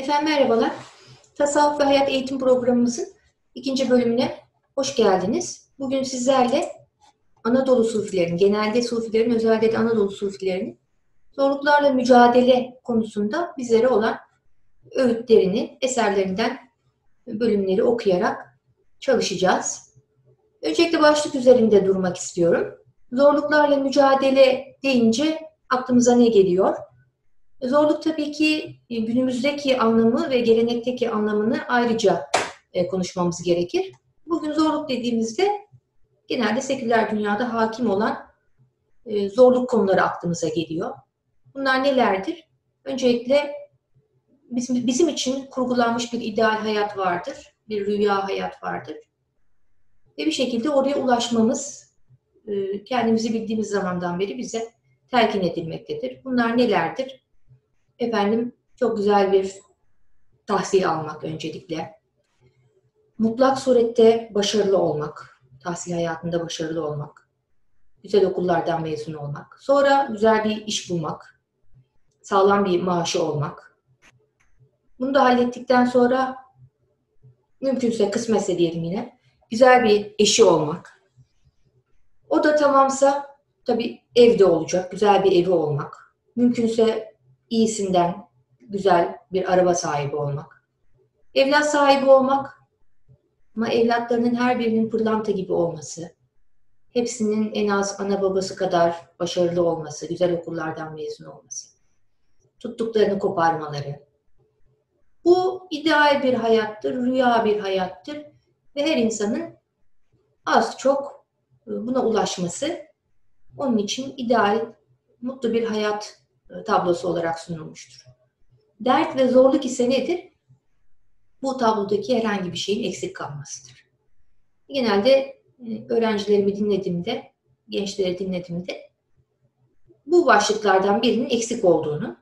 Efendim merhabalar. Tasavvuf ve Hayat Eğitim Programımızın ikinci bölümüne hoş geldiniz. Bugün sizlerle Anadolu Sufilerin, genelde Sufilerin, özellikle de Anadolu Sufilerin zorluklarla mücadele konusunda bizlere olan öğütlerini, eserlerinden bölümleri okuyarak çalışacağız. Öncelikle başlık üzerinde durmak istiyorum. Zorluklarla mücadele deyince aklımıza ne geliyor? Zorluk tabii ki e, günümüzdeki anlamı ve gelenekteki anlamını ayrıca e, konuşmamız gerekir. Bugün zorluk dediğimizde genelde seküler dünyada hakim olan e, zorluk konuları aklımıza geliyor. Bunlar nelerdir? Öncelikle bizim, bizim için kurgulanmış bir ideal hayat vardır, bir rüya hayat vardır. Ve bir şekilde oraya ulaşmamız kendimizi bildiğimiz zamandan beri bize telkin edilmektedir. Bunlar nelerdir? Efendim çok güzel bir tahsil almak öncelikle. Mutlak surette başarılı olmak, tahsil hayatında başarılı olmak. Güzel okullardan mezun olmak. Sonra güzel bir iş bulmak. Sağlam bir maaşı olmak. Bunu da hallettikten sonra mümkünse kısmetse diyelim yine güzel bir eşi olmak. O da tamamsa tabii evde olacak, güzel bir evi olmak. Mümkünse iyisinden güzel bir araba sahibi olmak. Evlat sahibi olmak ama evlatlarının her birinin pırlanta gibi olması, hepsinin en az ana babası kadar başarılı olması, güzel okullardan mezun olması, tuttuklarını koparmaları. Bu ideal bir hayattır, rüya bir hayattır ve her insanın az çok e, buna ulaşması onun için ideal, mutlu bir hayat tablosu olarak sunulmuştur. Dert ve zorluk ise nedir? Bu tablodaki herhangi bir şeyin eksik kalmasıdır. Genelde e, öğrencilerimi dinlediğimde, gençleri dinlediğimde bu başlıklardan birinin eksik olduğunu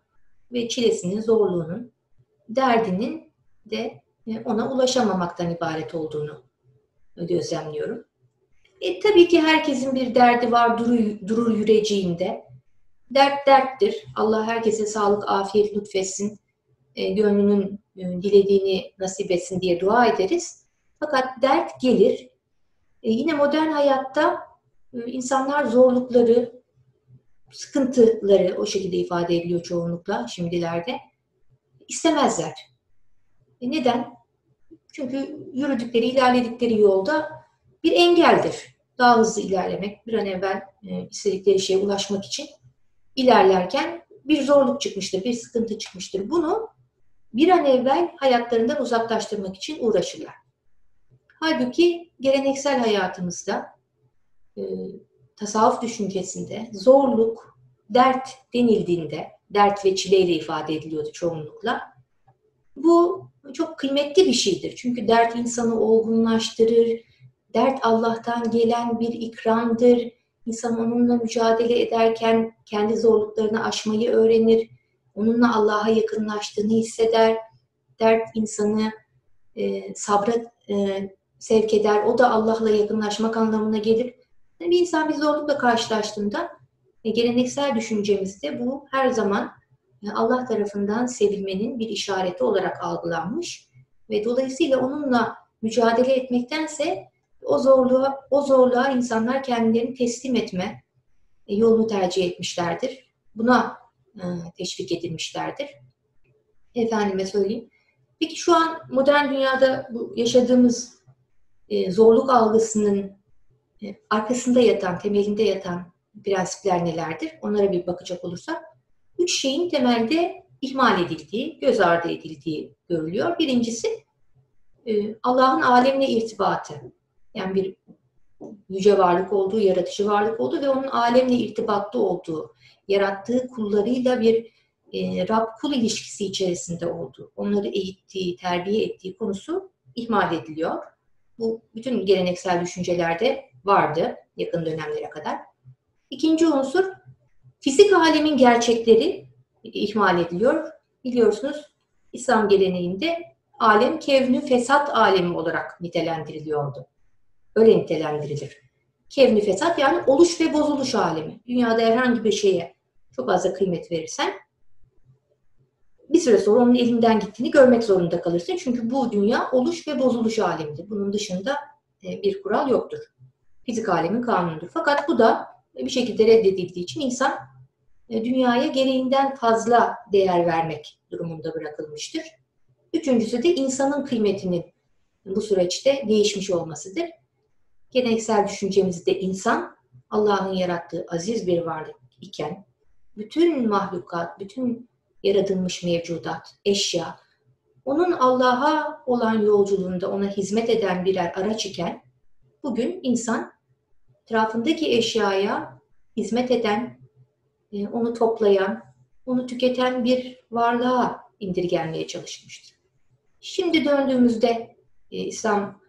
ve çilesinin, zorluğunun, derdinin de e, ona ulaşamamaktan ibaret olduğunu gözlemliyorum. E, tabii ki herkesin bir derdi var, durur, durur yüreceğinde. Dert derttir. Allah herkese sağlık, afiyet lütfetsin. E, gönlünün e, dilediğini nasip etsin diye dua ederiz. Fakat dert gelir. E, yine modern hayatta e, insanlar zorlukları, sıkıntıları o şekilde ifade ediliyor çoğunlukla şimdilerde. istemezler. E, neden? Çünkü yürüdükleri, ilerledikleri yolda bir engeldir. Daha hızlı ilerlemek, bir an evvel e, istedikleri şeye ulaşmak için ilerlerken bir zorluk çıkmıştır, bir sıkıntı çıkmıştır. Bunu bir an evvel hayatlarından uzaklaştırmak için uğraşırlar. Halbuki geleneksel hayatımızda e, tasavvuf düşüncesinde zorluk, dert denildiğinde, dert ve çileyle ifade ediliyordu çoğunlukla. Bu çok kıymetli bir şeydir. Çünkü dert insanı olgunlaştırır, dert Allah'tan gelen bir ikramdır, İnsan onunla mücadele ederken kendi zorluklarını aşmayı öğrenir. Onunla Allah'a yakınlaştığını hisseder. Dert insanı e, sabra e, sevk eder. O da Allah'la yakınlaşmak anlamına gelir. Yani bir insan bir zorlukla karşılaştığında e, geleneksel düşüncemizde bu her zaman e, Allah tarafından sevilmenin bir işareti olarak algılanmış ve dolayısıyla onunla mücadele etmektense o zorluğa, o zorluğa insanlar kendilerini teslim etme e, yolunu tercih etmişlerdir. Buna e, teşvik edilmişlerdir. Efendime söyleyeyim. Peki şu an modern dünyada bu yaşadığımız e, zorluk algısının arkasında yatan, temelinde yatan prensipler nelerdir? Onlara bir bakacak olursak. Üç şeyin temelde ihmal edildiği, göz ardı edildiği görülüyor. Birincisi Allah'ın alemle irtibatı. Yani bir yüce varlık olduğu, yaratıcı varlık olduğu ve onun alemle irtibatlı olduğu, yarattığı kullarıyla bir e, Rab-kul ilişkisi içerisinde olduğu, onları eğittiği, terbiye ettiği konusu ihmal ediliyor. Bu bütün geleneksel düşüncelerde vardı yakın dönemlere kadar. İkinci unsur fizik alemin gerçekleri ihmal ediliyor. Biliyorsunuz İslam geleneğinde alem kevnü fesat alemi olarak nitelendiriliyordu. Öyle nitelendirilir. Kevni fesat yani oluş ve bozuluş alemi. Dünyada herhangi bir şeye çok fazla kıymet verirsen bir süre sonra onun elinden gittiğini görmek zorunda kalırsın. Çünkü bu dünya oluş ve bozuluş alemidir. Bunun dışında e, bir kural yoktur. Fizik alemin kanunudur. Fakat bu da bir şekilde reddedildiği için insan e, dünyaya gereğinden fazla değer vermek durumunda bırakılmıştır. Üçüncüsü de insanın kıymetinin bu süreçte değişmiş olmasıdır. Geleneksel düşüncemizde insan Allah'ın yarattığı aziz bir varlık iken bütün mahlukat, bütün yaratılmış mevcudat, eşya, onun Allah'a olan yolculuğunda ona hizmet eden birer araç iken bugün insan etrafındaki eşyaya hizmet eden, e, onu toplayan, onu tüketen bir varlığa indirgenmeye çalışmıştır. Şimdi döndüğümüzde e, İslam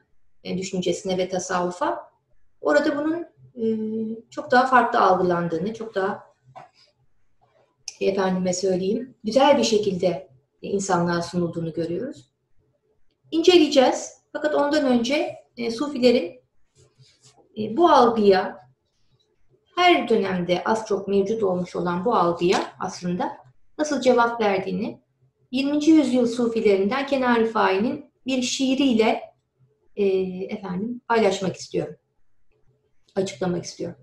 düşüncesine ve tasavvufa orada bunun çok daha farklı algılandığını, çok daha efendime söyleyeyim, güzel bir şekilde insanlığa sunulduğunu görüyoruz. İnceleyeceğiz. Fakat ondan önce e, Sufilerin e, bu algıya her dönemde az çok mevcut olmuş olan bu algıya aslında nasıl cevap verdiğini 20. yüzyıl Sufilerinden Kenar Rifai'nin bir şiiriyle e, efendim paylaşmak istiyorum. Açıklamak istiyorum.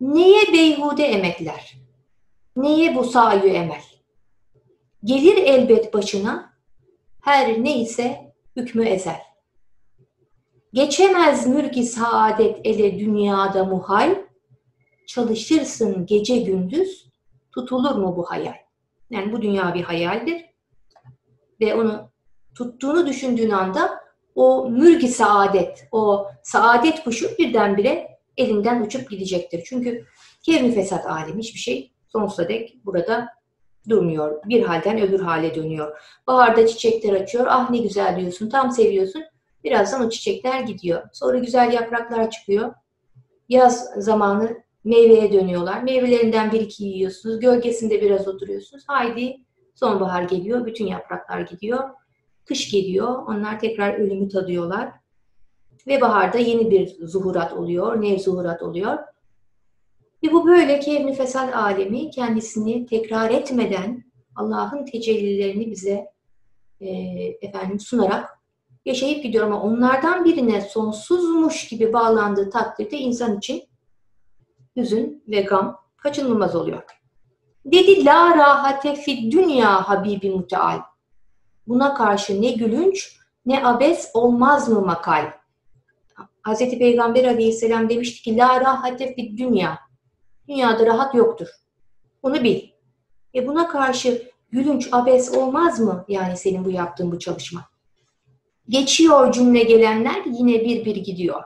Neye beyhude emekler? Neye bu sayı emel? Gelir elbet başına her neyse hükmü ezel. Geçemez mülki saadet ele dünyada muhal, çalışırsın gece gündüz, tutulur mu bu hayal? Yani bu dünya bir hayaldir ve onu tuttuğunu düşündüğün anda o mülki saadet, o saadet kuşu birdenbire elinden uçup gidecektir. Çünkü kevni fesat alemi hiçbir şey sonsuza dek burada durmuyor. Bir halden öbür hale dönüyor. Baharda çiçekler açıyor. Ah ne güzel diyorsun. Tam seviyorsun. Birazdan o çiçekler gidiyor. Sonra güzel yapraklar çıkıyor. Yaz zamanı meyveye dönüyorlar. Meyvelerinden bir iki yiyorsunuz. Gölgesinde biraz oturuyorsunuz. Haydi sonbahar geliyor. Bütün yapraklar gidiyor. Kış geliyor. Onlar tekrar ölümü tadıyorlar. Ve baharda yeni bir zuhurat oluyor. Nev zuhurat oluyor. Ve bu böyle kevni fesal alemi kendisini tekrar etmeden Allah'ın tecellilerini bize e, efendim sunarak yaşayıp gidiyor ama onlardan birine sonsuzmuş gibi bağlandığı takdirde insan için hüzün ve gam kaçınılmaz oluyor. Dedi la rahate fi dünya habibi muteal. Buna karşı ne gülünç ne abes olmaz mı makal. Hz. Peygamber aleyhisselam demişti ki la rahate fi dünya. Dünyada rahat yoktur. Bunu bil. E buna karşı gülünç, abes olmaz mı yani senin bu yaptığın bu çalışma? Geçiyor cümle gelenler yine bir bir gidiyor.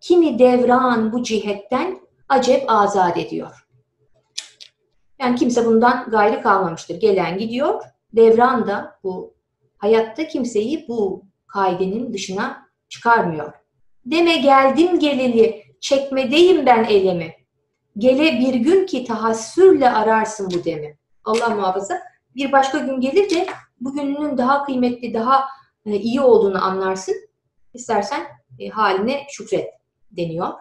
Kimi devran bu cihetten acep azat ediyor. Yani kimse bundan gayrı kalmamıştır. Gelen gidiyor. Devran da bu hayatta kimseyi bu kaidenin dışına çıkarmıyor. Deme geldim geleli çekmedeyim ben elemi. Gele bir gün ki tahassürle ararsın bu demi. Allah muhafaza. Bir başka gün gelir de bugününün daha kıymetli, daha e, iyi olduğunu anlarsın. İstersen e, haline şükret deniyor.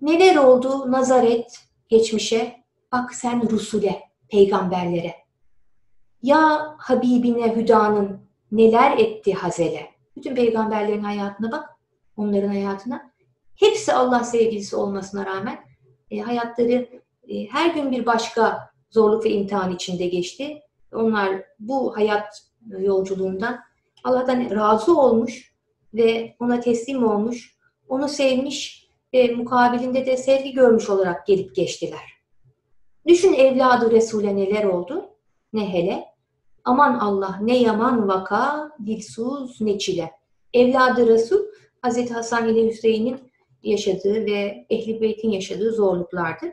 Neler oldu nazar et geçmişe, bak sen Rusule, peygamberlere. Ya Habibine Hüda'nın neler etti Hazele. Bütün peygamberlerin hayatına bak, onların hayatına. Hepsi Allah sevgilisi olmasına rağmen e, hayatları e, her gün bir başka zorluk ve imtihan içinde geçti. Onlar bu hayat yolculuğundan Allah'tan razı olmuş ve ona teslim olmuş, onu sevmiş ve mukabilinde de sevgi görmüş olarak gelip geçtiler. Düşün evladı Resul'e neler oldu, ne hele. Aman Allah ne yaman vaka, dilsuz ne çile. Evladı Resul, Hazreti Hasan ile Hüseyin'in yaşadığı ve Ehli Beyt'in yaşadığı zorluklardır.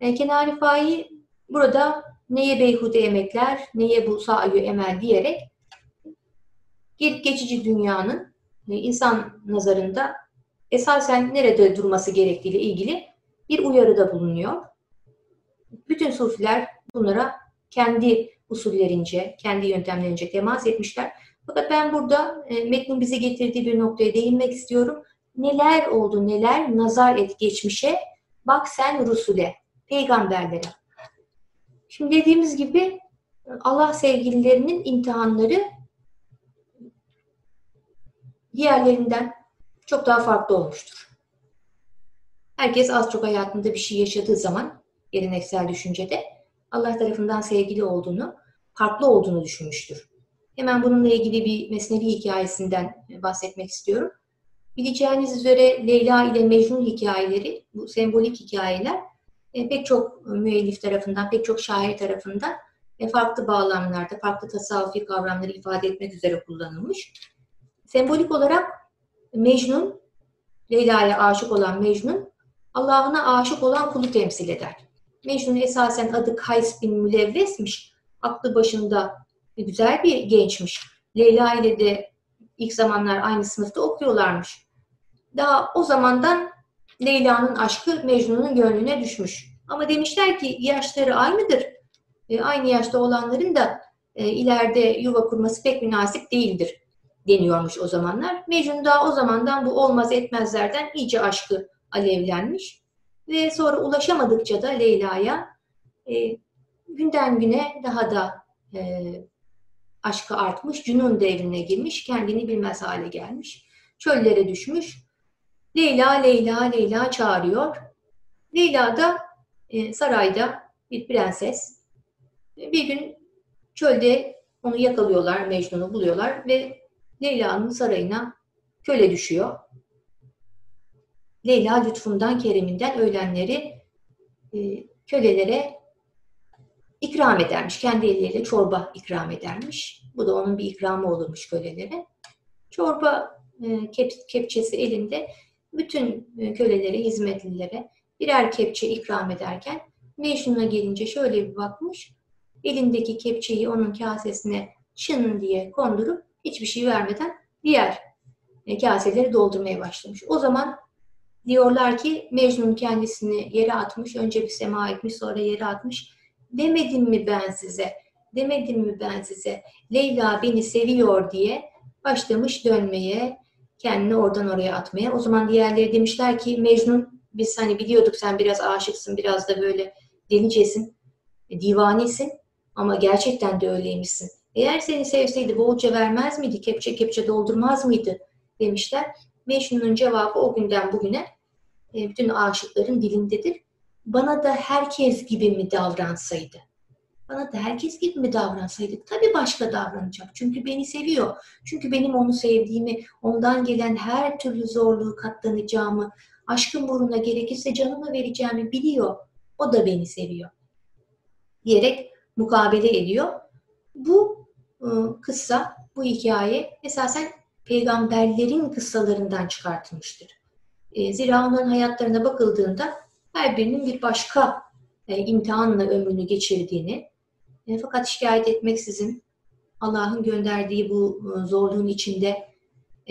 E, Kenar Rifai burada neye beyhude emekler, neye bu sa'yu emel diyerek geçici dünyanın e, insan nazarında esasen nerede durması gerektiğiyle ilgili bir uyarıda bulunuyor. Bütün sufiler bunlara kendi usullerince, kendi yöntemlerince temas etmişler. Fakat ben burada e, metnin bize getirdiği bir noktaya değinmek istiyorum. Neler oldu neler nazar et geçmişe bak sen Rusule peygamberlere. Şimdi dediğimiz gibi Allah sevgililerinin imtihanları diğerlerinden çok daha farklı olmuştur. Herkes az çok hayatında bir şey yaşadığı zaman geleneksel düşüncede Allah tarafından sevgili olduğunu, farklı olduğunu düşünmüştür. Hemen bununla ilgili bir Mesnevi hikayesinden bahsetmek istiyorum. Bileceğiniz üzere Leyla ile Mecnun hikayeleri, bu sembolik hikayeler e, pek çok müellif tarafından, pek çok şair tarafından e, farklı bağlamlarda, farklı tasavvufi kavramları ifade etmek üzere kullanılmış. Sembolik olarak Mecnun, Leyla'ya aşık olan Mecnun, Allah'ına aşık olan kulu temsil eder. Mecnun esasen adı Kays bin Mülevves'miş. Aklı başında güzel bir gençmiş. Leyla ile de ilk zamanlar aynı sınıfta okuyorlarmış. Daha o zamandan Leyla'nın aşkı Mecnun'un gönlüne düşmüş. Ama demişler ki yaşları aynıdır. E, aynı yaşta olanların da e, ileride yuva kurması pek münasip değildir deniyormuş o zamanlar. Mecnun daha o zamandan bu olmaz etmezlerden iyice aşkı alevlenmiş. Ve sonra ulaşamadıkça da Leyla'ya e, günden güne daha da e, aşkı artmış, cünun devrine girmiş, kendini bilmez hale gelmiş. Çöllere düşmüş. Leyla, Leyla, Leyla çağırıyor. Leyla da e, sarayda bir prenses. Bir gün çölde onu yakalıyorlar, Mecnun'u buluyorlar ve Leyla'nın sarayına köle düşüyor. Leyla lütfundan, kereminden ölenleri e, kölelere ikram edermiş. Kendi elleriyle çorba ikram edermiş. Bu da onun bir ikramı olurmuş kölelere. Çorba e, kep, kepçesi elinde bütün e, kölelere, hizmetlilere birer kepçe ikram ederken Mecnun'a gelince şöyle bir bakmış. Elindeki kepçeyi onun kasesine çın diye kondurup hiçbir şey vermeden diğer e, kaseleri doldurmaya başlamış. O zaman diyorlar ki Mecnun kendisini yere atmış. Önce bir sema etmiş sonra yere atmış. Demedim mi ben size? Demedim mi ben size? Leyla beni seviyor diye başlamış dönmeye, kendini oradan oraya atmaya. O zaman diğerleri demişler ki Mecnun biz hani biliyorduk sen biraz aşıksın, biraz da böyle delicesin, e, divanesin ama gerçekten de öyleymişsin. Eğer seni sevseydi bolca vermez miydi, kepçe kepçe doldurmaz mıydı demişler. Mecnun'un cevabı o günden bugüne e, bütün aşıkların dilindedir. Bana da herkes gibi mi davransaydı? Bana da herkes gibi mi davransaydı? Tabii başka davranacak. Çünkü beni seviyor. Çünkü benim onu sevdiğimi, ondan gelen her türlü zorluğu katlanacağımı, aşkın uğruna gerekirse canımı vereceğimi biliyor. O da beni seviyor. Diyerek mukabele ediyor. Bu ıı, kıssa, bu hikaye esasen peygamberlerin kıssalarından çıkartılmıştır. E, zira onların hayatlarına bakıldığında her birinin bir başka e, imtihanla ömrünü geçirdiğini e, fakat şikayet etmeksizin Allah'ın gönderdiği bu zorluğun içinde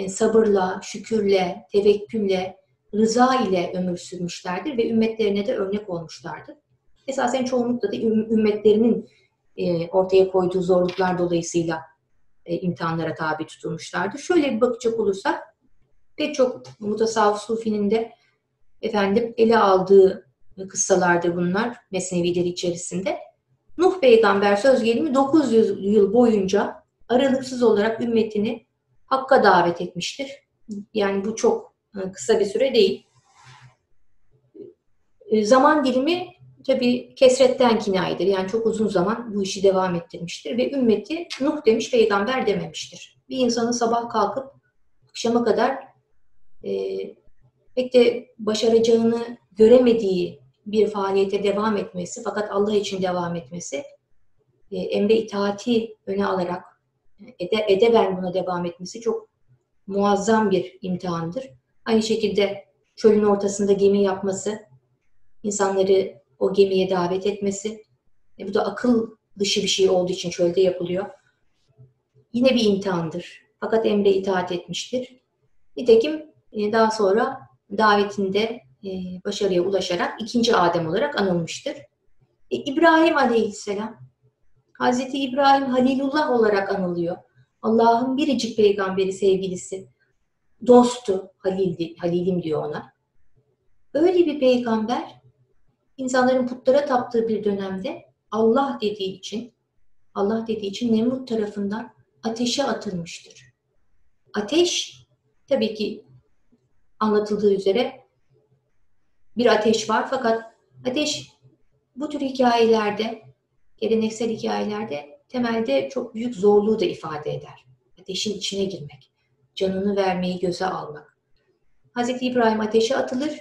sabırla, şükürle, tevekkülle, rıza ile ömür sürmüşlerdir ve ümmetlerine de örnek olmuşlardır. Esasen çoğunlukla da ümmetlerinin ortaya koyduğu zorluklar dolayısıyla imtihanlara tabi tutulmuşlardır. Şöyle bir bakacak olursak, pek çok mutasavvuf sufinin de efendim ele aldığı kıssalardır bunlar mesnevileri içerisinde. Nuh peygamber söz gelimi 900 yıl boyunca aralıksız olarak ümmetini Hakk'a davet etmiştir. Yani bu çok e, kısa bir süre değil. E, zaman dilimi tabi kesretten kinayedir. Yani çok uzun zaman bu işi devam ettirmiştir. Ve ümmeti Nuh demiş peygamber dememiştir. Bir insanın sabah kalkıp akşama kadar e, pek de başaracağını göremediği bir faaliyete devam etmesi fakat Allah için devam etmesi e, emre itaati öne alarak ede, edeben buna devam etmesi çok muazzam bir imtihandır. Aynı şekilde çölün ortasında gemi yapması, insanları o gemiye davet etmesi, e, bu da akıl dışı bir şey olduğu için çölde yapılıyor. Yine bir imtihandır. Fakat emre itaat etmiştir. Nitekim e, daha sonra davetinde e, başarıya ulaşarak ikinci Adem olarak anılmıştır. E, İbrahim Aleyhisselam, Hazreti İbrahim Halilullah olarak anılıyor. Allah'ın biricik peygamberi sevgilisi, dostu, Halildi, Halilim diyor ona. Öyle bir peygamber, insanların putlara taptığı bir dönemde Allah dediği için, Allah dediği için Nemrut tarafından ateşe atılmıştır. Ateş tabii ki anlatıldığı üzere bir ateş var fakat ateş bu tür hikayelerde, geleneksel hikayelerde temelde çok büyük zorluğu da ifade eder. Ateşin içine girmek, canını vermeyi göze almak. Hz. İbrahim ateşe atılır.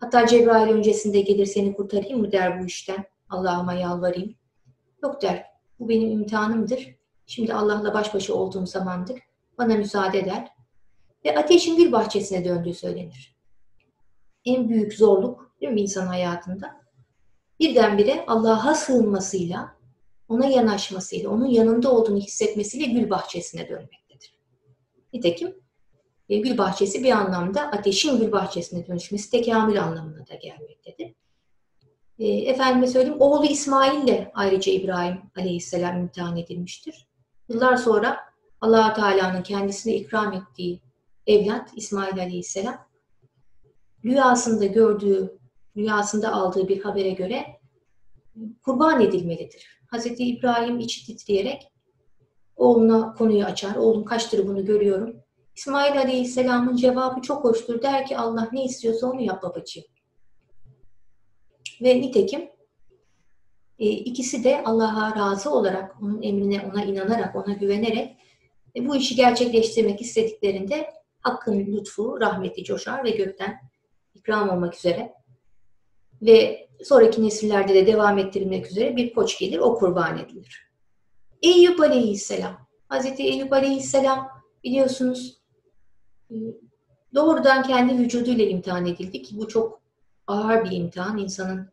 Hatta Cebrail öncesinde gelir seni kurtarayım mı der bu işten. Allah'ıma yalvarayım. Yok der. Bu benim imtihanımdır. Şimdi Allah'la baş başa olduğum zamandır. Bana müsaade eder. Ve ateşin gül bahçesine döndüğü söylenir. En büyük zorluk değil mi insan hayatında? Birdenbire Allah'a sığınmasıyla, ona yanaşmasıyla, onun yanında olduğunu hissetmesiyle gül bahçesine dönmektedir. Nitekim e, gül bahçesi bir anlamda ateşin gül bahçesine dönüşmesi tekamül anlamına da gelmektedir. E, efendime söyleyeyim, oğlu İsmail ile ayrıca İbrahim aleyhisselam imtihan edilmiştir. Yıllar sonra allah Teala'nın kendisine ikram ettiği evlat İsmail aleyhisselam rüyasında gördüğü, rüyasında aldığı bir habere göre kurban edilmelidir. Hazreti İbrahim içi titreyerek oğluna konuyu açar. Oğlum kaçtır bunu görüyorum. İsmail Aleyhisselam'ın cevabı çok hoştur. Der ki Allah ne istiyorsa onu yap babacığım. Ve nitekim e, ikisi de Allah'a razı olarak, onun emrine, ona inanarak, ona güvenerek e, bu işi gerçekleştirmek istediklerinde Hakk'ın lütfu, rahmeti coşar ve gökten ikram olmak üzere ve sonraki nesillerde de devam ettirilmek üzere bir koç gelir, o kurban edilir. Eyüp Aleyhisselam. Hazreti Eyüp Aleyhisselam biliyorsunuz e, doğrudan kendi vücuduyla imtihan edildi ki bu çok ağır bir imtihan. İnsanın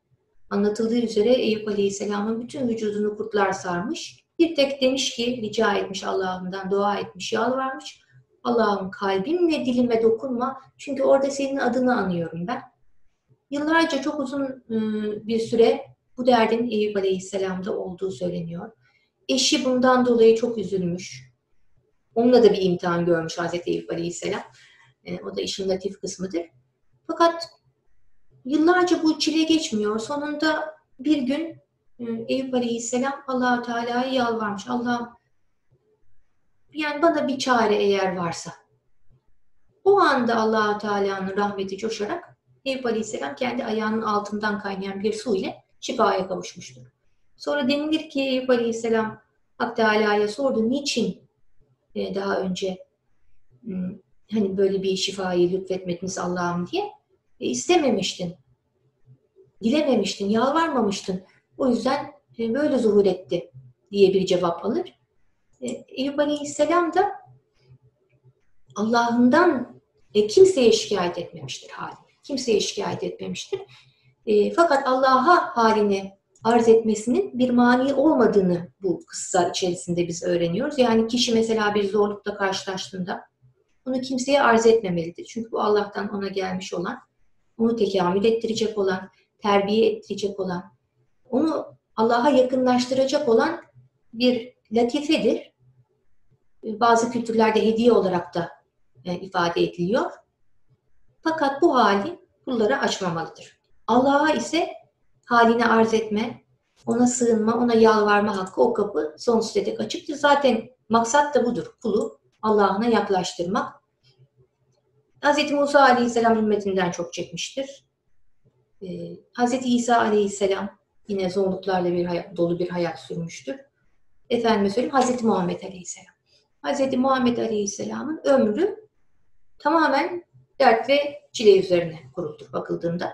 anlatıldığı üzere Eyüp Aleyhisselam'ın bütün vücudunu kurtlar sarmış. Bir tek demiş ki, rica etmiş Allah'ımdan, dua etmiş, yalvarmış. Allah'ım kalbimle dilime dokunma çünkü orada senin adını anıyorum ben. Yıllarca çok uzun ıı, bir süre bu derdin Eyüp Aleyhisselam'da olduğu söyleniyor. Eşi bundan dolayı çok üzülmüş. Onunla da bir imtihan görmüş Hazreti Eyüp Aleyhisselam. E, o da işin latif kısmıdır. Fakat yıllarca bu çile geçmiyor. Sonunda bir gün ıı, Eyüp Aleyhisselam allah Teala'ya yalvarmış. Allah yani bana bir çare eğer varsa. O anda allah Teala'nın rahmeti coşarak Eyüp Aleyhisselam kendi ayağının altından kaynayan bir su ile şifaya kavuşmuştur. Sonra denilir ki Eyüp Aleyhisselam Hak Teala'ya sordu niçin e, daha önce hani böyle bir şifayı lütfetmediniz Allah'ım diye e, istememiştin. Dilememiştin, yalvarmamıştın. O yüzden e, böyle zuhur etti diye bir cevap alır. E, Eyüp Aleyhisselam da Allah'ından e, kimseye şikayet etmemiştir hali. Kimseye şikayet etmemiştir. E, fakat Allah'a halini arz etmesinin bir mani olmadığını bu kıssa içerisinde biz öğreniyoruz. Yani kişi mesela bir zorlukla karşılaştığında bunu kimseye arz etmemelidir. Çünkü bu Allah'tan ona gelmiş olan, onu tekamül ettirecek olan, terbiye ettirecek olan, onu Allah'a yakınlaştıracak olan bir latifedir. Bazı kültürlerde hediye olarak da e, ifade ediliyor. Fakat bu hali kullara açmamalıdır. Allah'a ise halini arz etme, ona sığınma, ona yalvarma hakkı o kapı sonsuza dek açıktır. Zaten maksat da budur. Kulu Allah'ına yaklaştırmak. Hz. Musa Aleyhisselam ümmetinden çok çekmiştir. Ee, Hz. İsa Aleyhisselam yine zorluklarla bir hayat, dolu bir hayat sürmüştür. Efendime söyleyeyim Hz. Muhammed Aleyhisselam. Hz. Muhammed Aleyhisselam'ın ömrü tamamen dert ve çile üzerine kuruldur bakıldığında.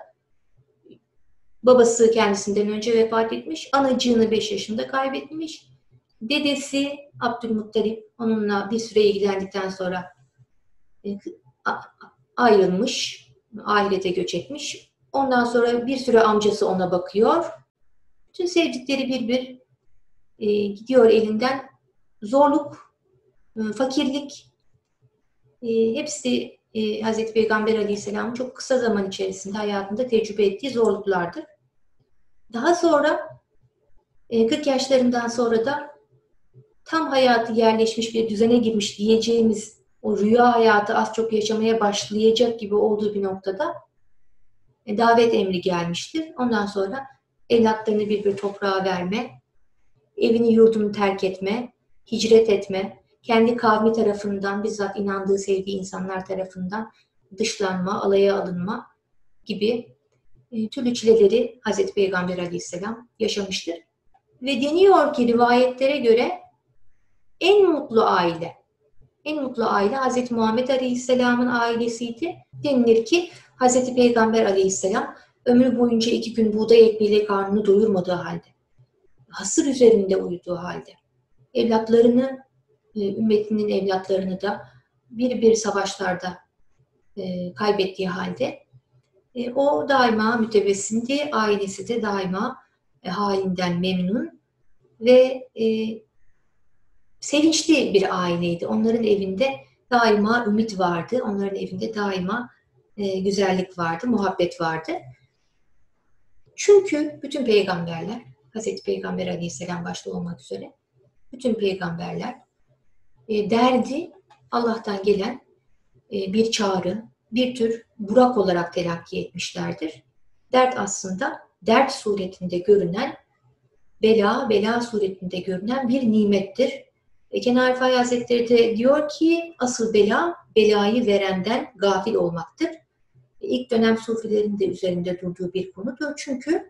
Babası kendisinden önce vefat etmiş, anacığını 5 yaşında kaybetmiş. Dedesi Abdülmuttalip onunla bir süre ilgilendikten sonra e, ayrılmış, ahirete göç etmiş. Ondan sonra bir süre amcası ona bakıyor. Bütün sevdikleri bir bir e, gidiyor elinden. Zorluk, e, fakirlik, e, hepsi e, Hazreti Peygamber Aleyhisselam'ın çok kısa zaman içerisinde hayatında tecrübe ettiği zorluklardır. Daha sonra e, 40 yaşlarından sonra da tam hayatı yerleşmiş bir düzene girmiş diyeceğimiz o rüya hayatı az çok yaşamaya başlayacak gibi olduğu bir noktada davet emri gelmiştir. Ondan sonra evlatlarını bir bir toprağa verme, evini yurdunu terk etme, hicret etme, kendi kavmi tarafından, bizzat inandığı, sevdiği insanlar tarafından dışlanma, alaya alınma gibi e, türlü çileleri Hazreti Peygamber aleyhisselam yaşamıştır. Ve deniyor ki rivayetlere göre en mutlu aile, en mutlu aile Hazreti Muhammed Aleyhisselam'ın ailesiydi. Denilir ki Hazreti Peygamber Aleyhisselam ömrü boyunca iki gün buğday ekmeğiyle karnını doyurmadığı halde, hasır üzerinde uyuduğu halde, evlatlarını, e, ümmetinin evlatlarını da bir bir savaşlarda e, kaybettiği halde e, o daima mütebessimdi, ailesi de daima halinden memnun ve sevinçli bir aileydi. Onların evinde daima ümit vardı, onların evinde daima güzellik vardı, muhabbet vardı. Çünkü bütün peygamberler, Hazreti Peygamber Aleyhisselam başta olmak üzere, bütün peygamberler e, derdi Allah'tan gelen e, bir çağrı, bir tür burak olarak telakki etmişlerdir. Dert aslında dert suretinde görünen, bela, bela suretinde görünen bir nimettir. E, Kenar Fay Hazretleri de diyor ki asıl bela, belayı verenden gafil olmaktır. İlk dönem sufilerin de üzerinde durduğu bir konudur. Çünkü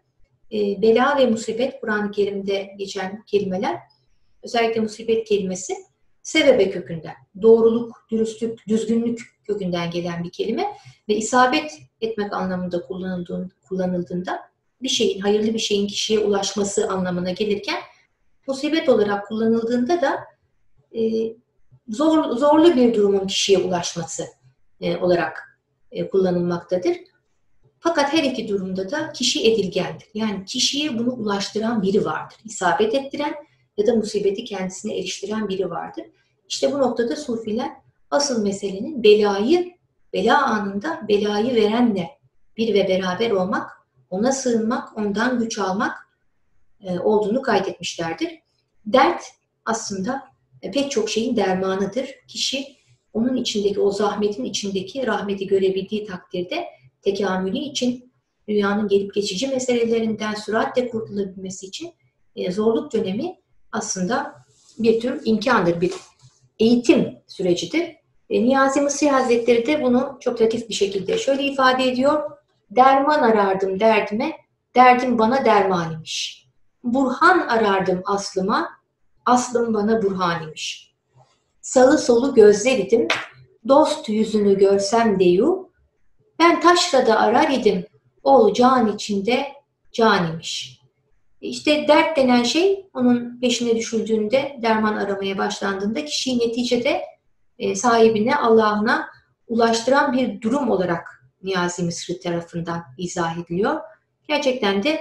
e, bela ve musibet Kur'an-ı Kerim'de geçen kelimeler, özellikle musibet kelimesi sebebe kökünden, doğruluk, dürüstlük, düzgünlük kökünden gelen bir kelime ve isabet etmek anlamında kullanıldığında, bir şeyin, hayırlı bir şeyin kişiye ulaşması anlamına gelirken musibet olarak kullanıldığında da e, zor, zorlu bir durumun kişiye ulaşması e, olarak e, kullanılmaktadır. Fakat her iki durumda da kişi edilgendir. Yani kişiye bunu ulaştıran biri vardır. İsabet ettiren ya da musibeti kendisine eriştiren biri vardır. İşte bu noktada sufiler asıl meselenin belayı, bela anında belayı verenle bir ve beraber olmak, ona sığınmak, ondan güç almak e, olduğunu kaydetmişlerdir. Dert aslında e, pek çok şeyin dermanıdır. Kişi onun içindeki, o zahmetin içindeki rahmeti görebildiği takdirde tekamülü için, dünyanın gelip geçici meselelerinden süratle kurtulabilmesi için e, zorluk dönemi aslında bir tür imkandır, bir eğitim sürecidir. E, Niyazi Mısri Hazretleri de bunu çok latif bir şekilde şöyle ifade ediyor. Derman arardım derdime, derdim bana derman imiş. Burhan arardım aslıma, aslım bana burhan imiş. Salı solu gözler idim, dost yüzünü görsem deyu, ben taşla da arar idim, ol can içinde can imiş. İşte dert denen şey onun peşine düşüldüğünde, derman aramaya başlandığında kişiyi neticede e, sahibine, Allah'ına ulaştıran bir durum olarak Niyazi Mısri tarafından izah ediliyor. Gerçekten de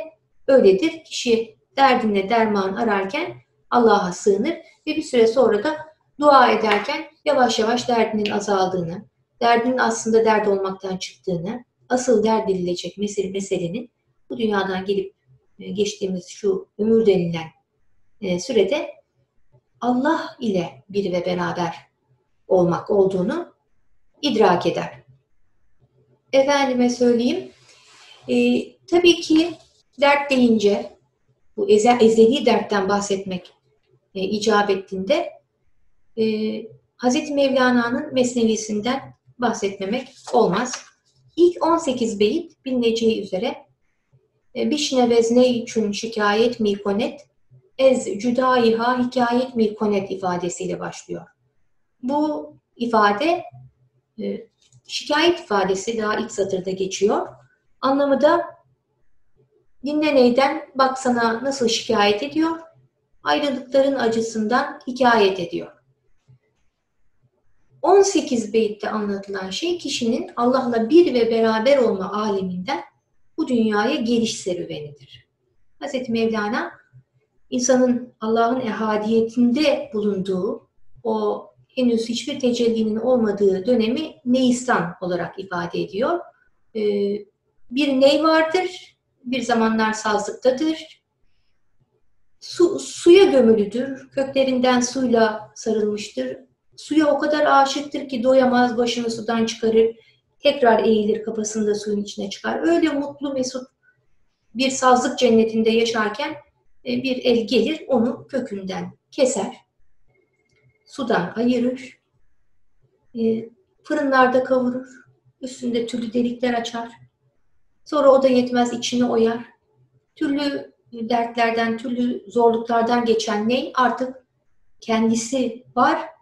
öyledir. Kişi derdine derman ararken Allah'a sığınır ve bir süre sonra da dua ederken yavaş yavaş derdinin azaldığını, derdinin aslında dert olmaktan çıktığını, asıl dert edilecek mesele, meselenin bu dünyadan gelip e, geçtiğimiz şu ömür denilen e, sürede Allah ile bir ve beraber olmak olduğunu idrak eder. Efendime söyleyeyim, e, tabii ki dert deyince bu ezel, ezeli dertten bahsetmek e, icap ettiğinde e, Hz. Mevlana'nın mesnevisinden bahsetmemek olmaz. İlk 18 beyit bilineceği üzere e, Bişnevez ne için şikayet mi konet, ez cüdaiha hikayet mi konet ifadesiyle başlıyor. Bu ifade e, şikayet ifadesi daha ilk satırda geçiyor. Anlamı da dinle neyden bak sana nasıl şikayet ediyor, ayrılıkların acısından hikayet ediyor. 18 beyitte anlatılan şey kişinin Allah'la bir ve beraber olma aleminden bu dünyaya geliş serüvenidir. Hz. Mevlana insanın Allah'ın ehadiyetinde bulunduğu o henüz hiçbir tecellinin olmadığı dönemi neistan olarak ifade ediyor. Ee, bir ney vardır, bir zamanlar sazlıktadır, su, suya gömülüdür, köklerinden suyla sarılmıştır, suya o kadar aşıktır ki doyamaz, başını sudan çıkarır, tekrar eğilir kafasını da suyun içine çıkar. Öyle mutlu mesut bir sazlık cennetinde yaşarken e, bir el gelir onu kökünden keser, sudan ayırır, e, fırınlarda kavurur, üstünde türlü delikler açar. Sonra o da yetmez içini oyar. Türlü dertlerden, türlü zorluklardan geçen ney artık kendisi var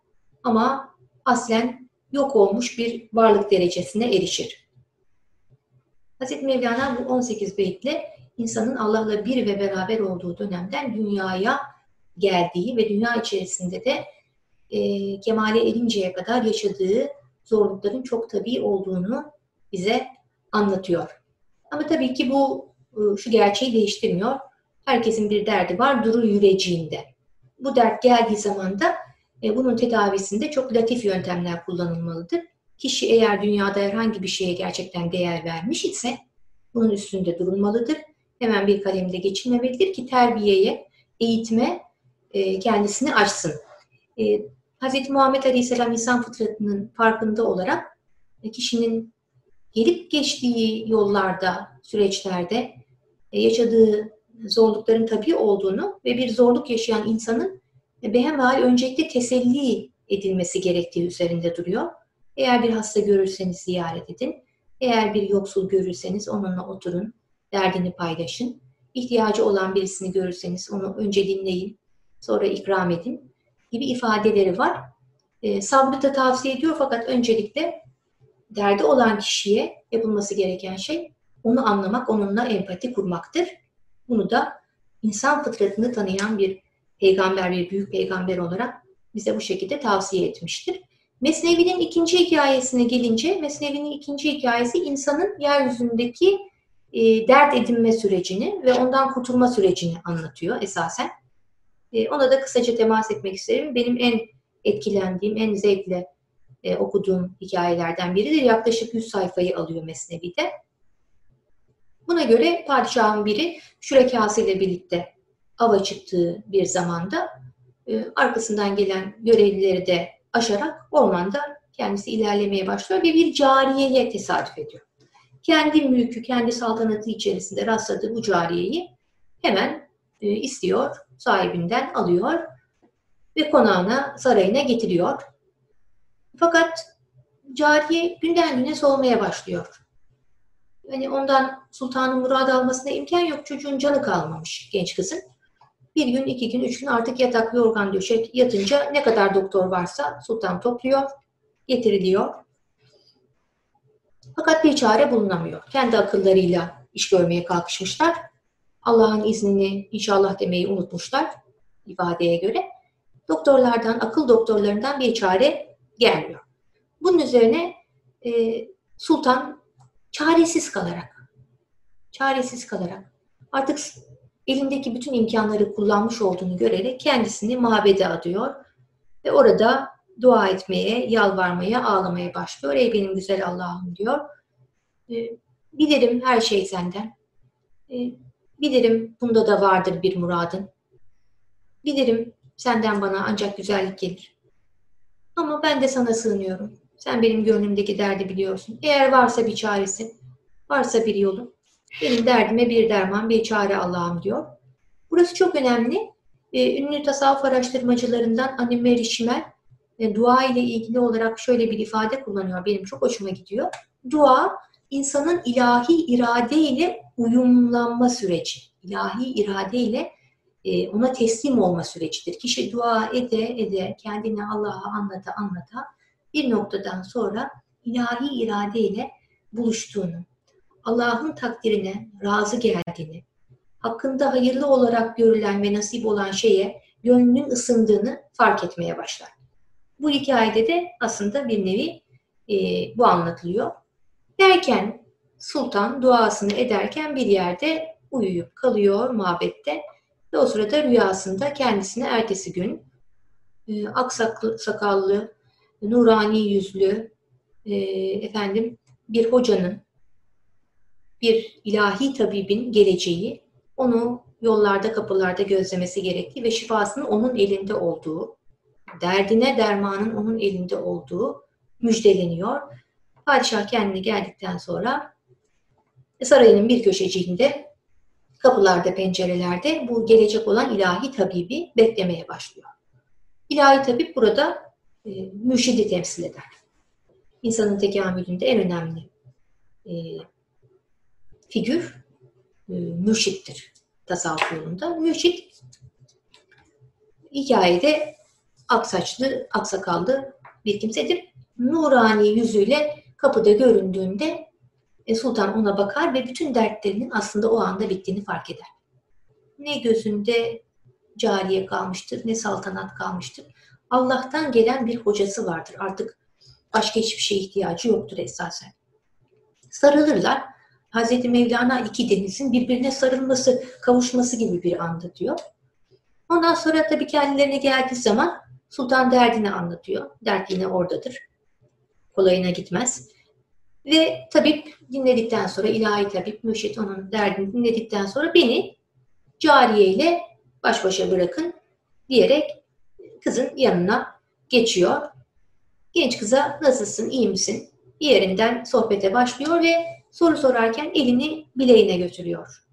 ama aslen yok olmuş bir varlık derecesine erişir. Hazreti Mevlana bu 18 beytle insanın Allah'la bir ve beraber olduğu dönemden dünyaya geldiği ve dünya içerisinde de e, kemale erinceye kadar yaşadığı zorlukların çok tabii olduğunu bize anlatıyor. Ama tabii ki bu e, şu gerçeği değiştirmiyor. Herkesin bir derdi var, duru yüreceğinde. Bu dert geldiği zaman da e, bunun tedavisinde çok latif yöntemler kullanılmalıdır. Kişi eğer dünyada herhangi bir şeye gerçekten değer vermiş ise bunun üstünde durulmalıdır. Hemen bir kalemde geçilmemelidir ki terbiyeye, eğitime e, kendisini açsın. E, Hz. Muhammed Aleyhisselam insan fıtratının farkında olarak e, kişinin gelip geçtiği yollarda, süreçlerde e, yaşadığı zorlukların tabii olduğunu ve bir zorluk yaşayan insanın behemhal öncelikle teselli edilmesi gerektiği üzerinde duruyor. Eğer bir hasta görürseniz ziyaret edin. Eğer bir yoksul görürseniz onunla oturun, derdini paylaşın. İhtiyacı olan birisini görürseniz onu önce dinleyin, sonra ikram edin gibi ifadeleri var. E, sabrı da tavsiye ediyor fakat öncelikle derdi olan kişiye yapılması gereken şey onu anlamak, onunla empati kurmaktır. Bunu da insan fıtratını tanıyan bir peygamber, bir büyük peygamber olarak bize bu şekilde tavsiye etmiştir. Mesnevi'nin ikinci hikayesine gelince, Mesnevi'nin ikinci hikayesi insanın yeryüzündeki e, dert edinme sürecini ve ondan kurtulma sürecini anlatıyor esasen. E, ona da kısaca temas etmek isterim. Benim en etkilendiğim, en zevkle e, okuduğum hikayelerden biridir. Yaklaşık 100 sayfayı alıyor Mesnevi'de. Buna göre padişahın biri şürekasıyla birlikte ava çıktığı bir zamanda e, arkasından gelen görevlileri de aşarak ormanda kendisi ilerlemeye başlıyor ve bir cariyeye tesadüf ediyor. Kendi mülkü, kendi saltanatı içerisinde rastladığı bu cariyeyi hemen e, istiyor, sahibinden alıyor ve konağına, sarayına getiriyor. Fakat cariye günden güne soğumaya başlıyor. Hani ondan sultanın murad almasına imkan yok. Çocuğun canı kalmamış genç kızın. Bir gün, iki gün, üç gün artık yatak, yorgan döşek yatınca ne kadar doktor varsa sultan topluyor, getiriliyor. Fakat bir çare bulunamıyor. Kendi akıllarıyla iş görmeye kalkışmışlar. Allah'ın iznini inşallah demeyi unutmuşlar ifadeye göre. Doktorlardan, akıl doktorlarından bir çare gelmiyor. Bunun üzerine e, sultan çaresiz kalarak, çaresiz kalarak artık elindeki bütün imkanları kullanmış olduğunu görerek kendisini mabede adıyor ve orada dua etmeye, yalvarmaya, ağlamaya başlıyor. Ey benim güzel Allah'ım diyor. E, bilirim her şey senden. E, bilirim bunda da vardır bir muradın. Bilirim senden bana ancak güzellik gelir. Ama ben de sana sığınıyorum. Sen benim gönlümdeki derdi biliyorsun. Eğer varsa bir çaresi, varsa bir yolu, benim derdime bir derman, bir çare Allah'ım diyor. Burası çok önemli. Ee, ünlü tasavvuf araştırmacılarından Anne Schimel e, dua ile ilgili olarak şöyle bir ifade kullanıyor. Benim çok hoşuma gidiyor. Dua insanın ilahi irade ile uyumlanma süreci. İlahi irade ile e, ona teslim olma sürecidir. Kişi dua ede ede kendini Allah'a anlata anlata bir noktadan sonra ilahi irade ile buluştuğunu, Allah'ın takdirine razı geldiğini, hakkında hayırlı olarak görülen ve nasip olan şeye gönlünün ısındığını fark etmeye başlar. Bu hikayede de aslında bir nevi e, bu anlatılıyor. Derken sultan duasını ederken bir yerde uyuyup kalıyor mabette ve o sırada rüyasında kendisine ertesi gün e, aksaklı, sakallı, nurani yüzlü e, efendim bir hocanın, bir ilahi tabibin geleceği, onu yollarda, kapılarda gözlemesi gerektiği ve şifasının onun elinde olduğu, derdine dermanın onun elinde olduğu müjdeleniyor. Padişah kendine geldikten sonra sarayının bir köşeciğinde kapılarda, pencerelerde bu gelecek olan ilahi tabibi beklemeye başlıyor. İlahi tabip burada e, mürşidi temsil eder. İnsanın tekamülünde en önemli e, figür e, mürşittir tasavvuf yolunda. Mürşit hikayede aksaçlı, aksakallı bir kimsedir. Nurani yüzüyle kapıda göründüğünde e, sultan ona bakar ve bütün dertlerinin aslında o anda bittiğini fark eder. Ne gözünde cariye kalmıştır, ne saltanat kalmıştır. Allah'tan gelen bir hocası vardır. Artık başka hiçbir şeye ihtiyacı yoktur esasen. Sarılırlar. Hazreti Mevlana iki denizin birbirine sarılması, kavuşması gibi bir anda diyor. Ondan sonra tabii kendilerine geldiği zaman sultan derdini anlatıyor. Dert yine oradadır. Kolayına gitmez. Ve tabip dinledikten sonra, ilahi tabip, mürşit onun derdini dinledikten sonra beni cariye ile baş başa bırakın diyerek kızın yanına geçiyor. Genç kıza nasılsın, iyi misin? Bir yerinden sohbete başlıyor ve soru sorarken elini bileğine götürüyor.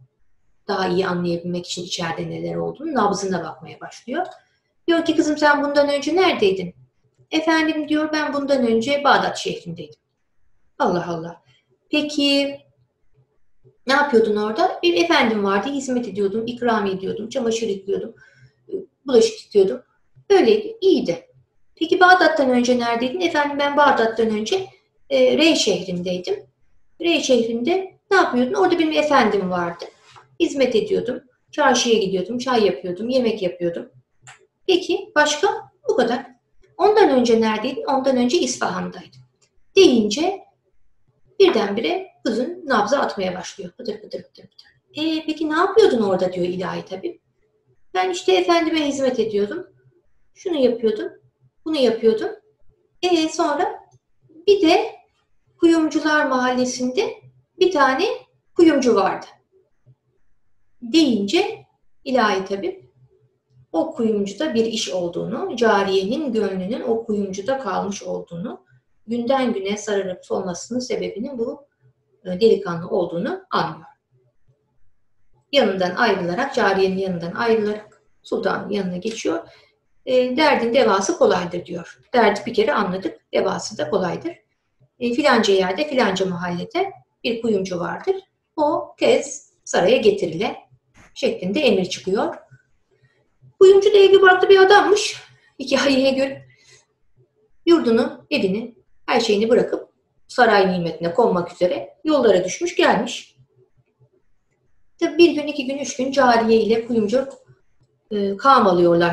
Daha iyi anlayabilmek için içeride neler olduğunu nabzına bakmaya başlıyor. Diyor ki kızım sen bundan önce neredeydin? Efendim diyor ben bundan önce Bağdat şehrindeydim. Allah Allah. Peki ne yapıyordun orada? Bir efendim vardı, hizmet ediyordum, ikram ediyordum, çamaşır yıkıyordum, bulaşık yıkıyordum. Öyleydi, iyiydi. Peki Bağdat'tan önce neredeydin? Efendim ben Bağdat'tan önce e, Rey şehrindeydim. Rey şehrinde ne yapıyordun? Orada benim efendim vardı. Hizmet ediyordum. Çarşıya gidiyordum, çay yapıyordum, yemek yapıyordum. Peki başka? Bu kadar. Ondan önce neredeydin? Ondan önce İsfahan'daydım. Deyince birdenbire kızın nabza atmaya başlıyor. Pıtır pıtır pıtır pıtır. E, peki ne yapıyordun orada diyor ilahi tabi. Ben işte efendime hizmet ediyordum. Şunu yapıyordum. Bunu yapıyordum. E sonra bir de Kuyumcular Mahallesi'nde bir tane kuyumcu vardı. Deyince ilahi tabi o kuyumcuda bir iş olduğunu, cariyenin gönlünün o kuyumcuda kalmış olduğunu, günden güne sararıp solmasının sebebinin bu e, delikanlı olduğunu anlıyor. Yanından ayrılarak, cariyenin yanından ayrılarak sultanın yanına geçiyor. E, derdin devası kolaydır diyor. Derdi bir kere anladık, devası da kolaydır. E, filanca yerde, filanca mahallede bir kuyumcu vardır. O tez saraya getirile şeklinde emir çıkıyor. Kuyumcu da evli barklı bir adammış. Hikayeye göre. Yurdunu, evini, her şeyini bırakıp saray nimetine konmak üzere yollara düşmüş gelmiş. Tabi bir gün, iki gün, üç gün cariye ile kuyumcu e, kam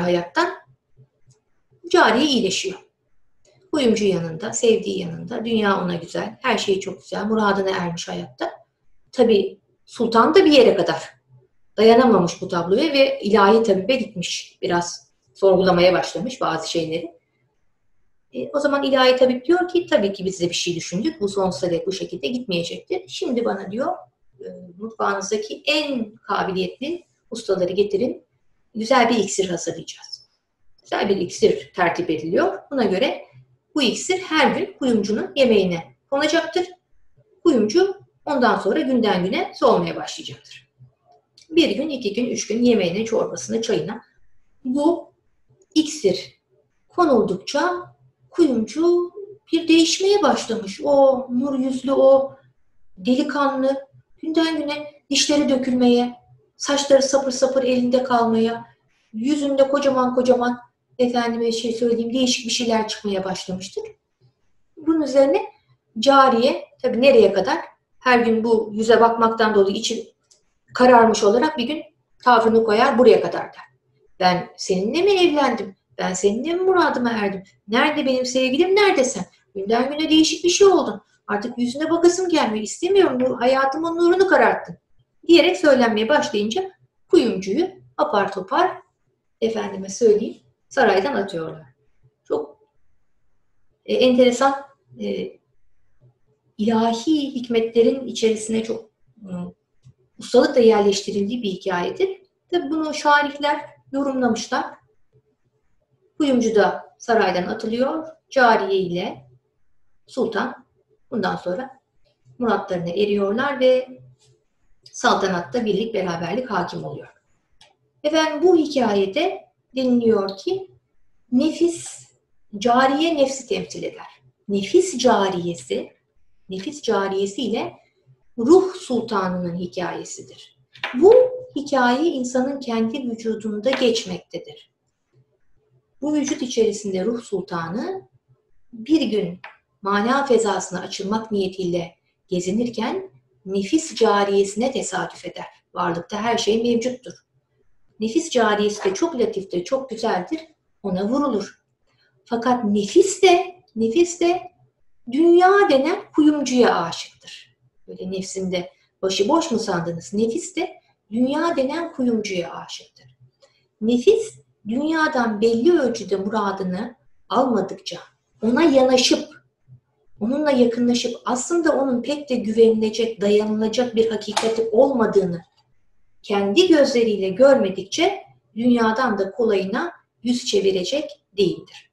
hayattan. Cariye iyileşiyor. Kuyumcu yanında, sevdiği yanında, dünya ona güzel, her şey çok güzel, muradına ermiş hayatta. Tabi sultan da bir yere kadar dayanamamış bu tabloya ve ilahi tabibe gitmiş. Biraz sorgulamaya başlamış bazı şeyleri. E, o zaman ilahi tabip diyor ki tabii ki biz de bir şey düşündük. Bu sonsuza dek bu şekilde gitmeyecektir. Şimdi bana diyor e, mutfağınızdaki en kabiliyetli ustaları getirin. Güzel bir iksir hazırlayacağız. Güzel bir iksir tertip ediliyor. Buna göre bu iksir her gün kuyumcunun yemeğine konacaktır. Kuyumcu ondan sonra günden güne solmaya başlayacaktır. Bir gün, iki gün, üç gün yemeğine, çorbasına, çayına bu iksir konuldukça kuyumcu bir değişmeye başlamış. O nur yüzlü, o delikanlı günden güne dişleri dökülmeye, saçları sapır sapır elinde kalmaya, yüzünde kocaman kocaman efendime şey söyleyeyim değişik bir şeyler çıkmaya başlamıştır. Bunun üzerine cariye tabi nereye kadar her gün bu yüze bakmaktan dolayı içi kararmış olarak bir gün tavrını koyar buraya kadar der. Ben seninle mi evlendim? Ben seninle mi muradıma erdim? Nerede benim sevgilim? Nerede sen? Günden güne değişik bir şey oldun. Artık yüzüne bakasım gelmiyor. İstemiyorum. Bu hayatımın nurunu kararttın. Diyerek söylenmeye başlayınca kuyumcuyu apar topar efendime söyleyeyim saraydan atıyorlar. Çok e, enteresan e, ilahi hikmetlerin içerisine çok e, ustalıkla yerleştirildiği bir hikayedir. Tabi bunu şairler yorumlamışlar. Kuyumcu da saraydan atılıyor. Cariye ile sultan bundan sonra muratlarına eriyorlar ve saltanatta birlik beraberlik hakim oluyor. Efendim bu hikayede deniliyor ki nefis cariye nefsi temsil eder. Nefis cariyesi nefis cariyesi ile ruh sultanının hikayesidir. Bu hikaye insanın kendi vücudunda geçmektedir. Bu vücut içerisinde ruh sultanı bir gün mana fezasına açılmak niyetiyle gezinirken nefis cariyesine tesadüf eder. Varlıkta her şey mevcuttur. Nefis cariyesi de çok latiftir, çok güzeldir. Ona vurulur. Fakat nefis de, nefis de dünya denen kuyumcuya aşıktır. Böyle nefsinde başıboş mu sandınız? Nefis de dünya denen kuyumcuya aşıktır. Nefis dünyadan belli ölçüde muradını almadıkça ona yanaşıp onunla yakınlaşıp aslında onun pek de güvenilecek, dayanılacak bir hakikati olmadığını kendi gözleriyle görmedikçe dünyadan da kolayına yüz çevirecek değildir.